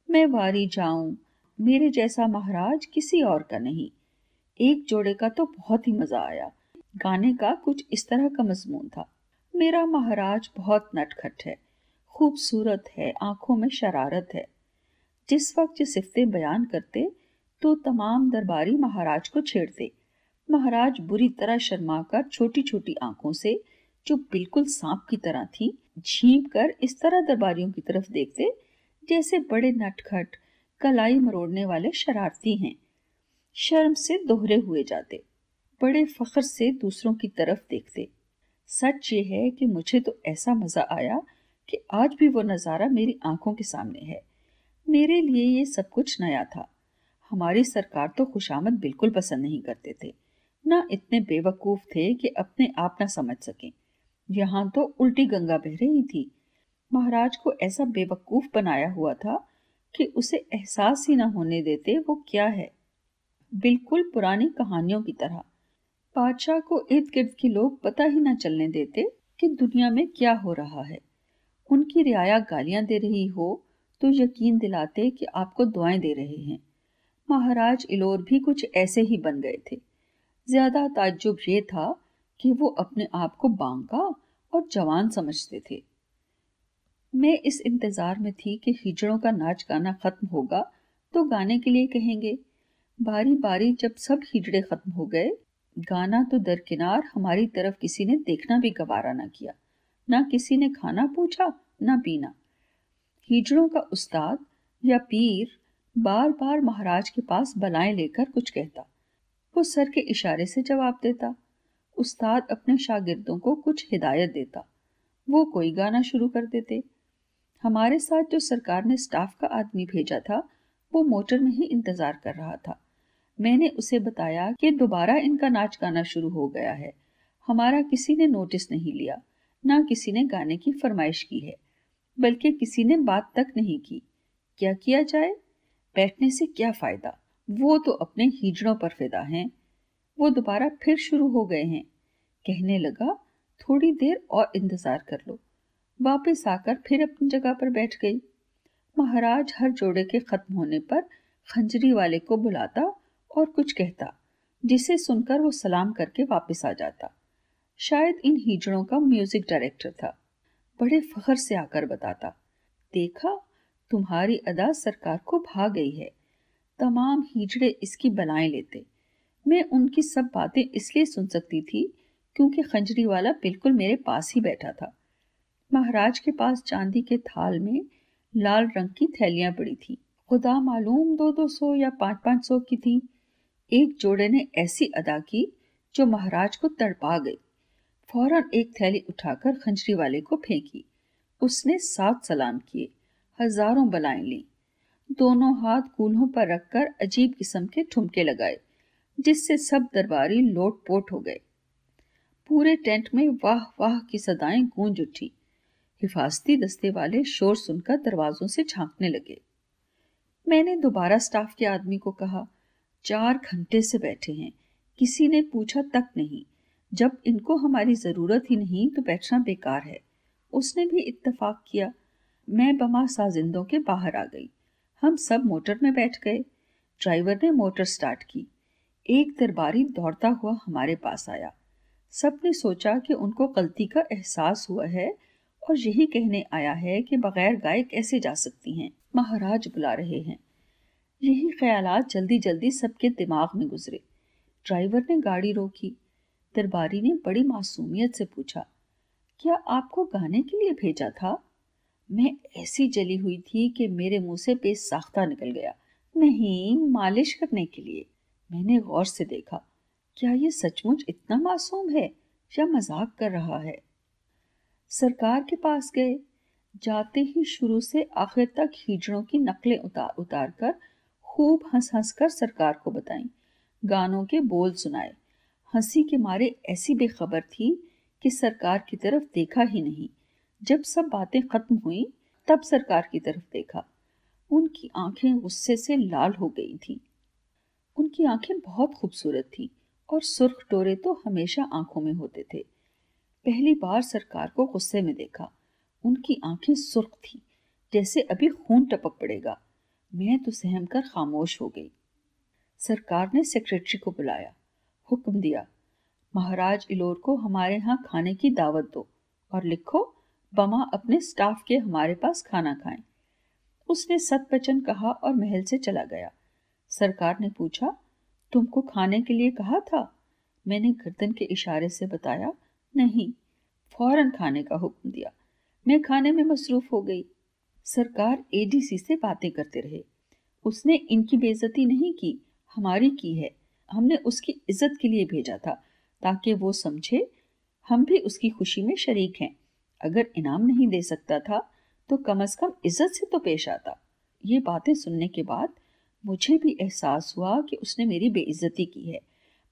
मैं वारी जाऊँ, मेरे जैसा महाराज किसी और का नहीं। एक जोड़े का तो बहुत ही मज़ा आया। गाने का कुछ इस तरह का मजमून था। मेरा महाराज बहुत नटखट है, खूबसूरत है, आँखों में शरारत है। जिस वक्त ये सिफतें बयान करते तो तमाम दरबारी महाराज को छेड़ते महाराज बुरी तरह शर्मा कर छोटी छोटी आँखों से, जो बिल्कुल सांप की तरह थी झीप कर इस तरह दरबारियों की तरफ़ देखते, जैसे बड़े नटखट, कलाई मरोड़ने वाले शरारती हैं। शर्म से दोहरे हुए जाते, बड़े फख्र से दूसरों की तरफ़ देखते। सच ये है कि मुझे तो ऐसा मज़ा आया कि आज भी वो नज़ारा मेरी आँखों के सामने है। मेरे लिए ये सब कुछ नया था। हमारी सरकार तो खुशामद बिल्कुल पसंद नहीं करते थे। ना इतने बेवकूफ़ थे कि अपने आप ना समझ सकें। यहाँ तो उल्टी गंगा बह रही थी। महाराज को ऐसा बेवकूफ़ बनाया हुआ था कि उसे एहसास ही ना होने देते वो क्या है। बिल्कुल पुरानी कहानियों की तरह। बादशाह को इर्द गिर्द के लोग पता ही ना चलने देते कि दुनिया में क्या हो रहा है। उनकी रियाया गालियाँ दे रही हो तो यकीन दिलाते कि आपको दुआएँ दे रहे हैं। महाराज इलोर भी कुछ ऐसे ही बन गए थे। ज़्यादा ताज्जुब ये था कि वो अपने आप को बांका और जवान समझते थे। मैं इस इंतज़ार में थी कि हिजड़ों का नाच गाना खत्म होगा तो गाने के लिए कहेंगे बारी बारी जब सब हिजड़े खत्म हो गए, गाना तो दरकिनार हमारी तरफ़ किसी ने देखना भी गवारा ना किया, ना किसी ने खाना पूछा, ना पीना। हिजड़ों का उस्ताद या पीर बार बार महाराज के पास बलाएँ लेकर कुछ कहता। वो सर के इशारे से जवाब देता। उस्ताद अपने शागिर्दों को कुछ हिदायत देता। वो कोई गाना शुरू कर देते। हमारे साथ जो सरकार ने स्टाफ का आदमी भेजा था, वो मोटर में ही इंतज़ार कर रहा था। मैंने उसे बताया कि दोबारा इनका नाच गाना शुरू हो गया है। हमारा किसी ने नोटिस नहीं लिया, ना किसी ने गाने की फरमाइश की है, बल्कि किसी ने बात तक नहीं की। क्या किया जाए? बैठने से क्या फ़ायदा? वो तो अपने हिजड़ों पर फिदा हैं। वो दोबारा फिर शुरू हो गए हैं। कहने लगा, थोड़ी देर और इंतज़ार कर लो। वापस आकर फिर अपनी जगह पर बैठ गई। महाराज हर जोड़े के खत्म होने पर खंजरी वाले को बुलाता और कुछ कहता, जिसे सुनकर वो सलाम करके वापस आ जाता। शायद इन हिजड़ों का म्यूज़िक डायरेक्टर था। बड़े फखर से आकर बताता, देखा तुम्हारी अदा सरकार को भाग गई है। तमाम हिजड़े इसकी बनाए लेते। मैं उनकी सब बातें इसलिए सुन सकती थी, क्योंकि खंजरी वाला बिल्कुल मेरे पास ही बैठा था। महाराज के पास चांदी के थाल में लाल रंग की थैलियाँ पड़ी थी। खुदा मालूम दो दो सौ या पाँच पाँच सौ की थी। एक जोड़े ने ऐसी अदा की, जो महाराज को तड़पा गई। फ़ौरन एक थैली उठाकर खंजरी वाले को फेंकी। उसने सात सलाम किए। हज़ारों बलाएँ ली। दोनों हाथ कूल्हों पर रखकर अजीब किस्म के ठुमके लगाए, जिससे सब दरबारी लोट पोट हो गए। पूरे टेंट में वाह वाह की सदाएँ गूंज उठी। हिफाजती दस्ते वाले शोर सुनकर दरवाजों से झांकने लगे। मैंने दोबारा स्टाफ के आदमी को कहा, चार घंटे से बैठे हैं, किसी ने पूछा तक नहीं। जब इनको हमारी ज़रूरत ही नहीं तो बैठना बेकार है। उसने भी इत्तफाक किया मैं बमा साजिंदों के बाहर आ गई। हम सब मोटर में बैठ गए। ड्राइवर ने मोटर स्टार्ट की। एक दरबारी दौड़ता हुआ हमारे पास आया। सबने सोचा कि उनको गलती का एहसास हुआ है और यही कहने आया है कि बगैर गाय कैसे जा सकती हैं? महाराज बुला रहे हैं। यही ख्यालात जल्दी जल्दी सबके दिमाग में गुजरे। ड्राइवर ने गाड़ी रोकी। दरबारी ने बड़ी मासूमियत से पूछा, क्या आपको गाने के लिए भेजा था? मैं ऐसी जली हुई थी कि मेरे मुँह से बेसाख्ता निकल गया। नहीं, मालिश करने के लिए। मैंने गौर से देखा, क्या ये सचमुच इतना मासूम है? या मज़ाक कर रहा है? सरकार के पास गए। जाते ही शुरू से आखिर तक हिजड़ों की नकलें उतार उतार कर खूब हंस हंस कर सरकार को बताई। गानों के बोल सुनाए। हँसी के मारे ऐसी बेखबर थी कि सरकार की तरफ़ देखा ही नहीं। जब सब बातें खत्म हुई, तब सरकार की तरफ़ देखा। उनकी आँखें गुस्से से लाल हो गई थी। उनकी आँखें बहुत खूबसूरत थी और सुर्ख टोरे तो हमेशा आँखों में होते थे। पहली बार सरकार को गुस्से में देखा। उनकी आँखें सुर्ख थी, जैसे अभी खून टपक पड़ेगा। मैं तो सहम कर खामोश हो गई। सरकार ने सेक्रेटरी को बुलाया। हुक्म दिया, महाराज इलोर को हमारे यहाँ खाने की दावत दो और लिखो बमा अपने स्टाफ के हमारे पास खाना खाएँ। उसने सत वचन कहा और महल से चला गया। सरकार ने पूछा, तुमको खाने के लिए कहा था? मैंने गर्दन के इशारे से बताया, नहीं, फ़ौरन खाने का हुक्म दिया। मैं खाने में मसरूफ हो गई। सरकार एडीसी से बातें करते रहे। उसने इनकी बेइज्जती नहीं की, हमारी की है। हमने उसकी इज़्ज़त के लिए भेजा था, ताकि वो समझे, हम भी उसकी खुशी में शरीक हैं। अगर इनाम नहीं दे सकता था तो कम अज कम इज़्ज़त से तो पेश आता। ये बातें सुनने के बाद मुझे भी एहसास हुआ कि उसने मेरी बेइज्जती की है।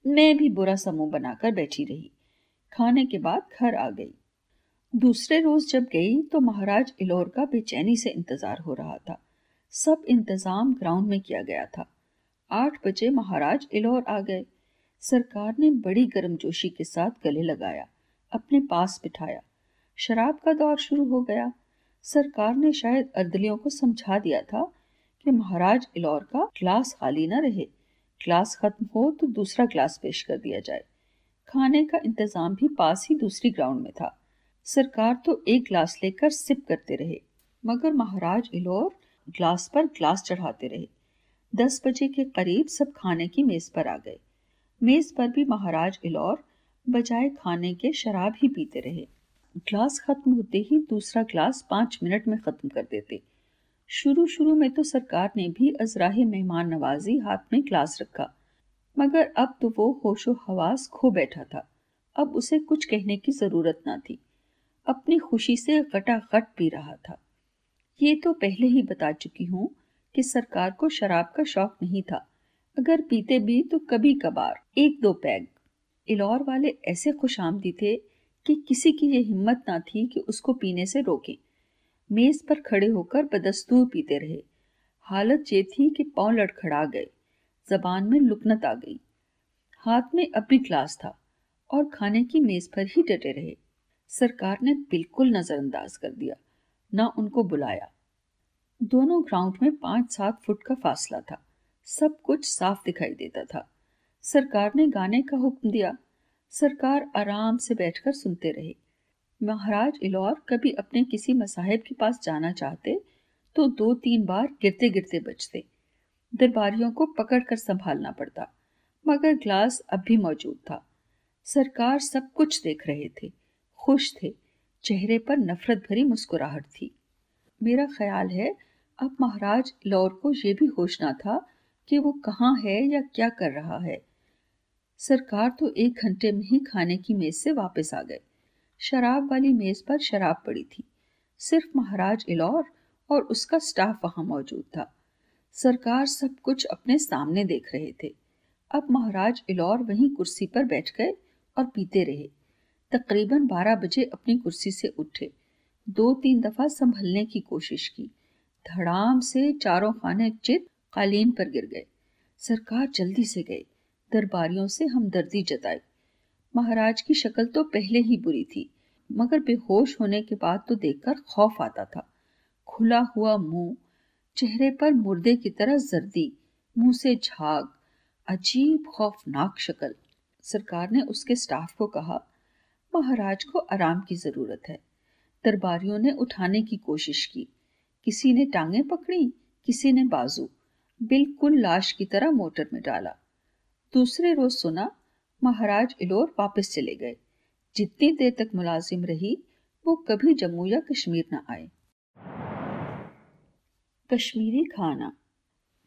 मैं भी बुरा समूह बनाकर बैठी रही। खाने के बाद घर आ गई। दूसरे रोज जब गई तो महाराज इलोर का बेचैनी से इंतज़ार हो रहा था। सब इंतज़ाम ग्राउंड में किया गया था। आठ बजे महाराज इलोर आ गए। सरकार ने बड़ी गर्मजोशी के साथ गले लगाया, अपने पास बिठाया। शराब का दौर शुरू हो गया। सरकार ने शायद अर्दलियों को समझा दिया था कि महाराज इलौर का ग्लास खाली न रहे। ग्लास खत्म हो तो दूसरा ग्लास पेश कर दिया जाए। खाने का इंतज़ाम भी पास ही दूसरी ग्राउंड में था। सरकार तो एक ग्लास लेकर सिप करते रहे, मगर महाराज इलौर ग्लास पर ग्लास चढ़ाते रहे। दस बजे के करीब सब खाने की मेज पर आ गए। मेज पर भी महाराज इलौर बजाय खाने के शराब ही पीते रहे। ग्लास खत्म होते ही दूसरा ग्लास पाँच मिनट में खत्म कर देते। शुरू शुरू में तो सरकार ने भी अजराही मेहमान नवाजी हाथ में ग्लास रखा, मगर अब तो वो होशो हवास खो बैठा था। अब उसे कुछ कहने की ज़रूरत ना थी। अपनी खुशी से गटागट पी रहा था। ये तो पहले ही बता चुकी हूँ कि सरकार को शराब का शौक नहीं था। अगर पीते भी तो कभी कभार, एक दो पैग। इलौर वाले ऐसे खुश आमदी थे कि किसी की ये हिम्मत ना थी कि उसको पीने से रोके। मेज पर खड़े होकर बदस्तूर पीते रहे। हालत ये थी कि पाँव लड़खड़ा गए। जबान में लुकनत आ गई। हाथ में अपनी ग्लास था और खाने की मेज पर ही डटे रहे। सरकार ने बिल्कुल नजरअंदाज कर दिया। ना उनको बुलाया। दोनों ग्राउंड में पाँच सात फुट का फासला था। सब कुछ साफ़ दिखाई देता था। सरकार ने गाने का हुक्म दिया सरकार आराम से बैठकर सुनते रहे। महाराज इलौर कभी अपने किसी मसाहिब के पास जाना चाहते तो दो तीन बार गिरते गिरते बचते। दरबारियों को पकड़कर संभालना पड़ता, मगर ग्लास अब भी मौजूद था। सरकार सब कुछ देख रहे थे, खुश थे, चेहरे पर नफरत भरी मुस्कुराहट थी। मेरा ख्याल है, अब महाराज लौर को यह भी होश ना था कि वो कहाँ है या क्या कर रहा है। सरकार तो एक घंटे में ही खाने की मेज से वापस आ गए शराब वाली मेज पर शराब पड़ी थी। सिर्फ़ महाराज इलौर और उसका स्टाफ वहाँ मौजूद था। सरकार सब कुछ अपने सामने देख रहे थे। अब महाराज इलौर वहीं कुर्सी पर बैठ गए और पीते रहे। तकरीबन बारह बजे अपनी कुर्सी से उठे। दो तीन दफ़ा संभलने की कोशिश की। धड़ाम से चारों खाने चित कालीन पर गिर गए। सरकार जल्दी से गए दरबारियों से हमदर्दी जताई। महाराज की शक्ल तो पहले ही बुरी थी, मगर बेहोश होने के बाद तो देखकर खौफ आता था। खुला हुआ मुँह, चेहरे पर मुर्दे की तरह जर्दी, मुँह से झाग, अजीब खौफनाक शक्ल। सरकार ने उसके स्टाफ को कहा, महाराज को आराम की ज़रूरत है। दरबारियों ने उठाने की कोशिश की। किसी ने टांगे पकड़ी, किसी ने बाजू। बिल्कुल लाश की तरह मोटर में डाला। दूसरे रोज सुना, महाराज इलोर वापस चले गए। जितनी देर तक मुलाजिम रही, वो कभी जम्मू या कश्मीर न आए। कश्मीरी खाना।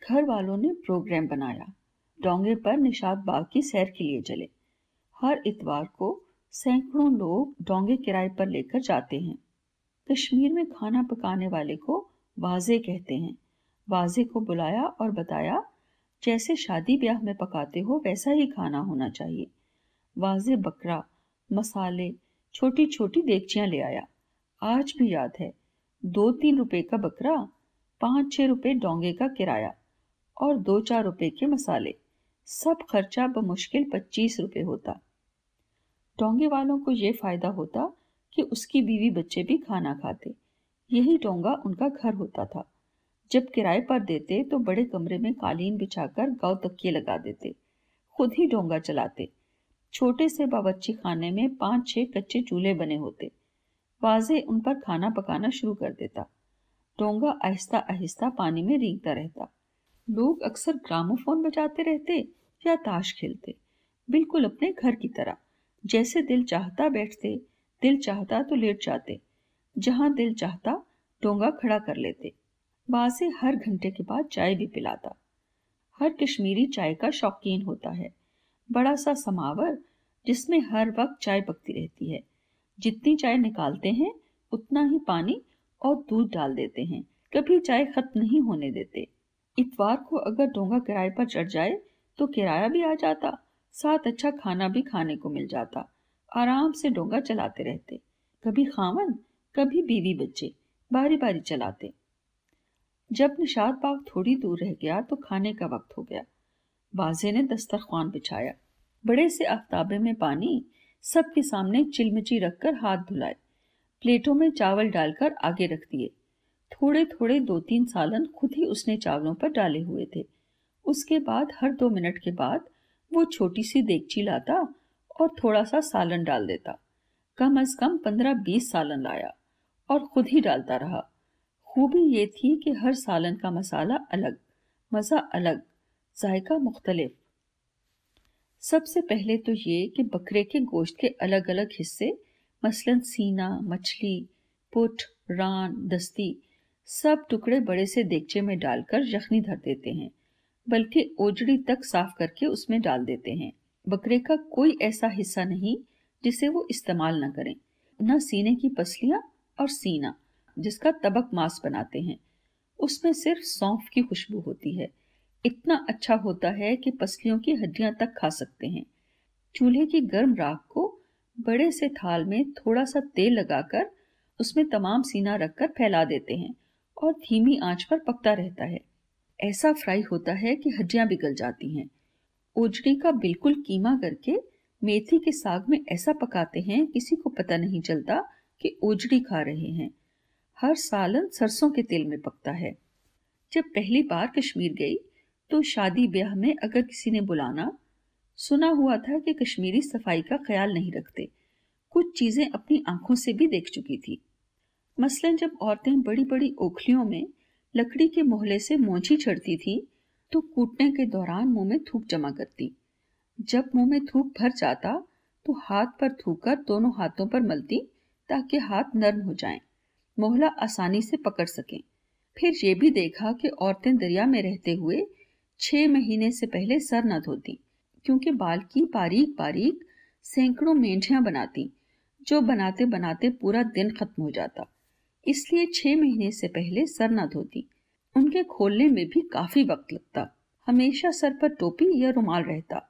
घर वालों ने प्रोग्राम बनाया। डोंगे पर निशाद बाग की सैर के लिए चले। हर इतवार को सैकड़ों लोग डोंगे किराए पर लेकर जाते हैं। कश्मीर में खाना पकाने वाले को वाजे कहते हैं। वाजे को बुलाया और बताया जैसे शादी ब्याह में पकाते हो, वैसा ही खाना होना चाहिए। वाजे बकरा, मसाले छोटी छोटी देगचियाँ ले आया। आज भी याद है दो तीन रुपए का बकरा पाँच छः रुपए डोंगे का किराया और दो चार रुपए के मसाले। सब खर्चा बमुश्किल पच्चीस रुपए होता। टोंगे वालों को ये फ़ायदा होता कि उसकी बीवी बच्चे भी खाना खाते। यही टोंगा उनका घर होता था। जब किराए पर देते तो बड़े कमरे में कालीन बिछाकर गाँव तकिए लगा देते, खुद ही डोंगा चलाते। छोटे से बावर्ची खाने में पाँच छह कच्चे चूल्हे बने होते। वाजे उन पर खाना पकाना शुरू कर देता। डोंगा आहिस्ता आहिस्ता पानी में रींगता रहता। लोग अक्सर ग्रामोफोन बजाते रहते या ताश खेलते, बिल्कुल अपने घर की तरह। जैसे दिल चाहता बैठते, दिल चाहता तो लेट जाते। जहाँ दिल चाहता, डोंगा खड़ा कर लेते। बासे हर घंटे के बाद चाय भी पिलाता। हर कश्मीरी चाय का शौकीन होता है। बड़ा सा समावर, जिसमें हर वक्त चाय पकती रहती है। जितनी चाय निकालते हैं, उतना ही पानी और दूध डाल देते हैं। कभी चाय खत्म नहीं होने देते। इतवार को अगर डोंगा किराए पर चढ़ जाए तो किराया भी आ जाता। साथ अच्छा खाना भी खाने को मिल जाता। आराम से डोंगा चलाते रहते। कभी खावन, कभी बीवी बच्चे बारी बारी चलाते। जब निशाद बाग थोड़ी दूर रह गया तो खाने का वक्त हो गया। बाजे ने दस्तरखान बिछाया। बड़े से आफ्ताबे में पानी सबके सामने चिलमिची रखकर हाथ धुलाए। प्लेटों में चावल डालकर आगे रख दिए। थोड़े थोड़े दो तीन सालन खुद ही उसने चावलों पर डाले हुए थे। उसके बाद हर दो मिनट के बाद वो छोटी सी देगची लाता और थोड़ा सा सालन डाल देता। कम अज कम पंद्रह बीस सालन लाया और खुद ही डालता रहा। खूबी ये थी कि हर सालन का मसाला अलग, मज़ा अलग, जायका मुख्तलिफ़। सबसे पहले तो ये कि बकरे के गोश्त के अलग अलग हिस्से, मसलन सीना, मछली, पुट, रान, दस्ती, सब टुकड़े बड़े से देगचे में डालकर यखनी धर देते हैं, बल्कि ओजड़ी तक साफ़ करके उसमें डाल देते हैं। बकरे का कोई ऐसा हिस्सा नहीं जिसे वो इस्तेमाल न करें, न सीने की पसलियाँ और सीना। जिसका तबक मांस बनाते हैं। उसमें सिर्फ़ सौंफ की खुशबू होती है। इतना अच्छा होता है कि पसलियों की हड्डियाँ तक खा सकते हैं। चूल्हे की गर्म राख को बड़े से थाल में थोड़ा सा तेल लगाकर उसमें तमाम सीना रखकर फैला देते हैं और धीमी आँच पर पकता रहता है। ऐसा फ्राई होता है कि हड्डियाँ बिगल जाती हैं। ओजड़ी का बिल्कुल कीमा करके मेथी के साग में ऐसा पकाते हैं, किसी को पता नहीं चलता कि ओजड़ी खा रहे हैं। हर सालन सरसों के तेल में पकता है। जब पहली बार कश्मीर गई तो शादी ब्याह में अगर किसी ने बुलाना सुना हुआ था कि कश्मीरी सफ़ाई का ख्याल नहीं रखते। कुछ चीज़ें अपनी आँखों से भी देख चुकी थी। मसलन जब औरतें बड़ी बड़ी ओखलियों में लकड़ी के मोहले से मोची चढ़ती थी तो कूटने के दौरान मुँह में थूक जमा करती। जब मुँह में थूक भर जाता तो हाथ पर थूक कर दोनों हाथों पर मलती ताकि हाथ नर्म हो जाएँ, मोहला आसानी से पकड़ सकें। फिर ये भी देखा कि औरतें दरिया में रहते हुए छह महीने से पहले सर न धोती, क्योंकि बाल की बारीक बारीक सैकड़ों मेंढियाँ बनाती, जो बनाते बनाते पूरा दिन खत्म हो जाता। इसलिए छह महीने से पहले सर न धोती। उनके खोलने में भी काफ़ी वक्त लगता। हमेशा सर पर टोपी या रुमाल रहता,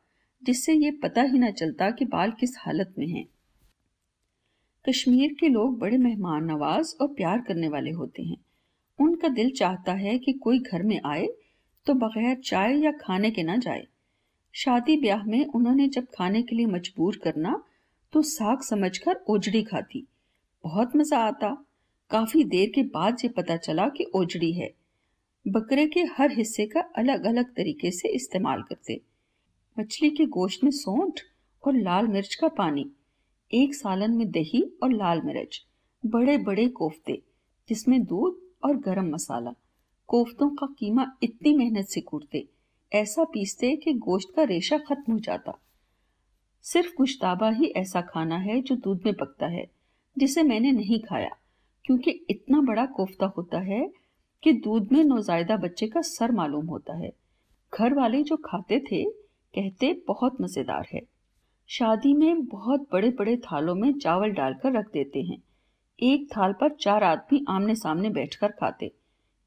जिससे ये पता ही न चलता कि बाल किस हालत में हैं। कश्मीर के लोग बड़े मेहमान नवाज़ और प्यार करने वाले होते हैं। उनका दिल चाहता है कि कोई घर में आए तो बगैर चाय या खाने के ना जाए। शादी ब्याह में उन्होंने जब खाने के लिए मजबूर करना तो साग समझकर ओजड़ी खाती। बहुत मज़ा आता। काफ़ी देर के बाद ये पता चला कि ओजड़ी है। बकरे के हर हिस्से का अलग अलग तरीके से इस्तेमाल करते। मछली के गोश्त में सौंठ और लाल मिर्च का पानी। एक सालन में दही और लाल मिर्च बड़े बड़े कोफ्ते, जिसमें दूध और गरम मसाला। कोफ्तों का कीमा इतनी मेहनत से कूटते, ऐसा पीसते कि गोश्त का रेशा खत्म हो जाता। सिर्फ़ गुश्ताबा ही ऐसा खाना है जो दूध में पकता है, जिसे मैंने नहीं खाया, क्योंकि इतना बड़ा कोफ्ता होता है कि दूध में नौजायदा बच्चे का सर मालूम होता है। घर वाले जो खाते थे, कहते बहुत मज़ेदार है। शादी में बहुत बड़े बड़े थालों में चावल डालकर रख देते हैं। एक थाल पर चार आदमी आमने सामने बैठकर खाते।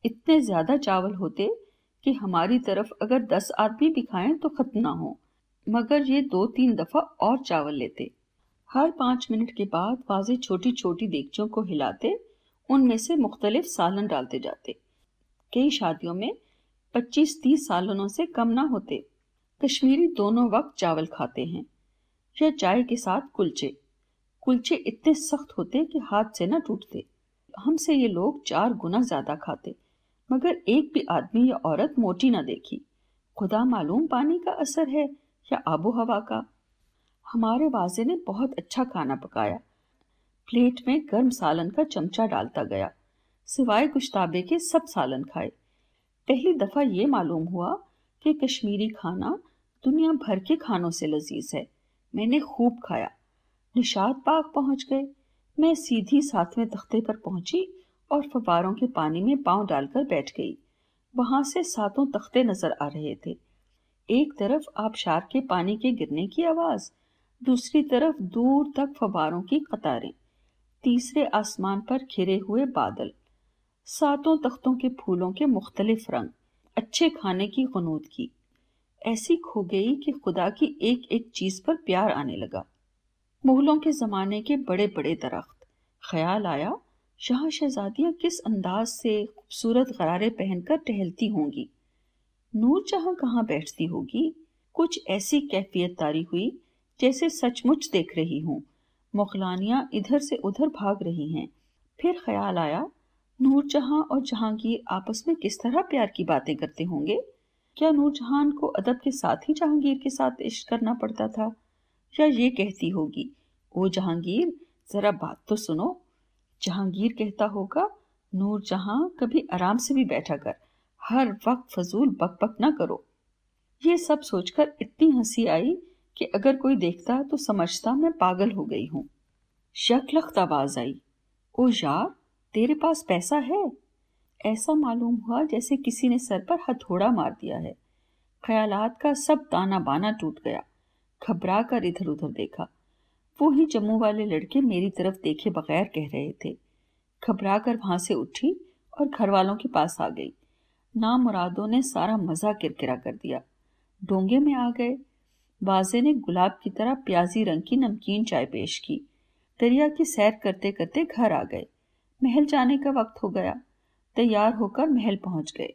इतने ज़्यादा चावल होते कि हमारी तरफ़ अगर दस आदमी भी खाएँ तो खत्म ना हो। मगर ये दो तीन दफ़ा और चावल लेते। हर पाँच मिनट के बाद वाजे छोटी छोटी देगचों को हिलाते, उनमें से मुख्तलिफ़ सालन डालते जाते। कई शादियों में पच्चीस तीस सालनों से कम ना होते। कश्मीरी दोनों वक्त चावल खाते हैं। या चाय के साथ कुलचे। कुलचे इतने सख्त होते कि हाथ से न टूटते। हमसे ये लोग चार गुना ज़्यादा खाते, मगर एक भी आदमी या औरत मोटी न देखी। खुदा मालूम पानी का असर है या आबो हवा का। हमारे वाजे ने बहुत अच्छा खाना पकाया। प्लेट में गर्म सालन का चमचा डालता गया, सिवाय गुश्ताबे के सब सालन खाए। पहली दफ़ा ये मालूम हुआ कि कश्मीरी खाना दुनिया भर के खानों से लजीज है। मैंने खूब खाया। निषाद बाग पहुँच गए। मैं सीधी सातवें तख्ते पर पहुँची और फवारों के पानी में पाँव डालकर बैठ गई। वहाँ से सातों तख्ते नज़र आ रहे थे। एक तरफ़ आबशार के पानी के गिरने की आवाज़, दूसरी तरफ़ दूर तक फवारों की कतारें, तीसरे आसमान पर घिरे हुए बादल, सातों तख्तों के फूलों के मुख्तलिफ़ रंग, अच्छे खाने की गनूद की। ऐसी खो गई कि खुदा की एक एक चीज़ पर प्यार आने लगा। मुगलों के जमाने के बड़े बड़े दरख्त। ख्याल आया शाह शहजादियाँ किस अंदाज से खूबसूरत गरारे पहनकर टहलती होंगी? नूर जहाँ कहाँ बैठती होगी? कुछ ऐसी कैफियत तारी हुई, जैसे सचमुच देख रही हूँ। मुगलानियाँ इधर से उधर भाग रही हैं। फिर ख्याल आया नूरजहां और जहांगीर आपस में किस तरह प्यार की बातें करते होंगे? क्या नूरजहान को अदब के साथ ही जहांगीर के साथ इश्क करना पड़ता था? या ये कहती होगी, ओ जहांगीर, जरा बात तो सुनो। जहांगीर कहता होगा, नूरजहां, कभी आराम से भी बैठा कर। हर वक्त फजूल बक बक ना करो। ये सब सोचकर इतनी हँसी आई कि अगर कोई देखता तो समझता मैं पागल हो गई हूँ। शक्लख्त आवाज़ आई, ओ यार, तेरे पास पैसा है? ऐसा मालूम हुआ जैसे किसी ने सर पर हथौड़ा मार दिया है। ख्यालात का सब ताना बाना टूट गया। घबरा कर इधर उधर देखा। वो ही जम्मू वाले लड़के मेरी तरफ़ देखे बगैर कह रहे थे। घबरा कर वहाँ से उठी और घर वालों के पास आ गई। ना मुरादों ने सारा मज़ा किरकिरा कर दिया। डोंगे में आ गए। बाजे ने गुलाब की तरह प्याजी रंग की नमकीन चाय पेश की। दरिया की सैर करते करते घर आ गए। महल जाने का वक्त हो गया। तैयार होकर महल पहुँच गए।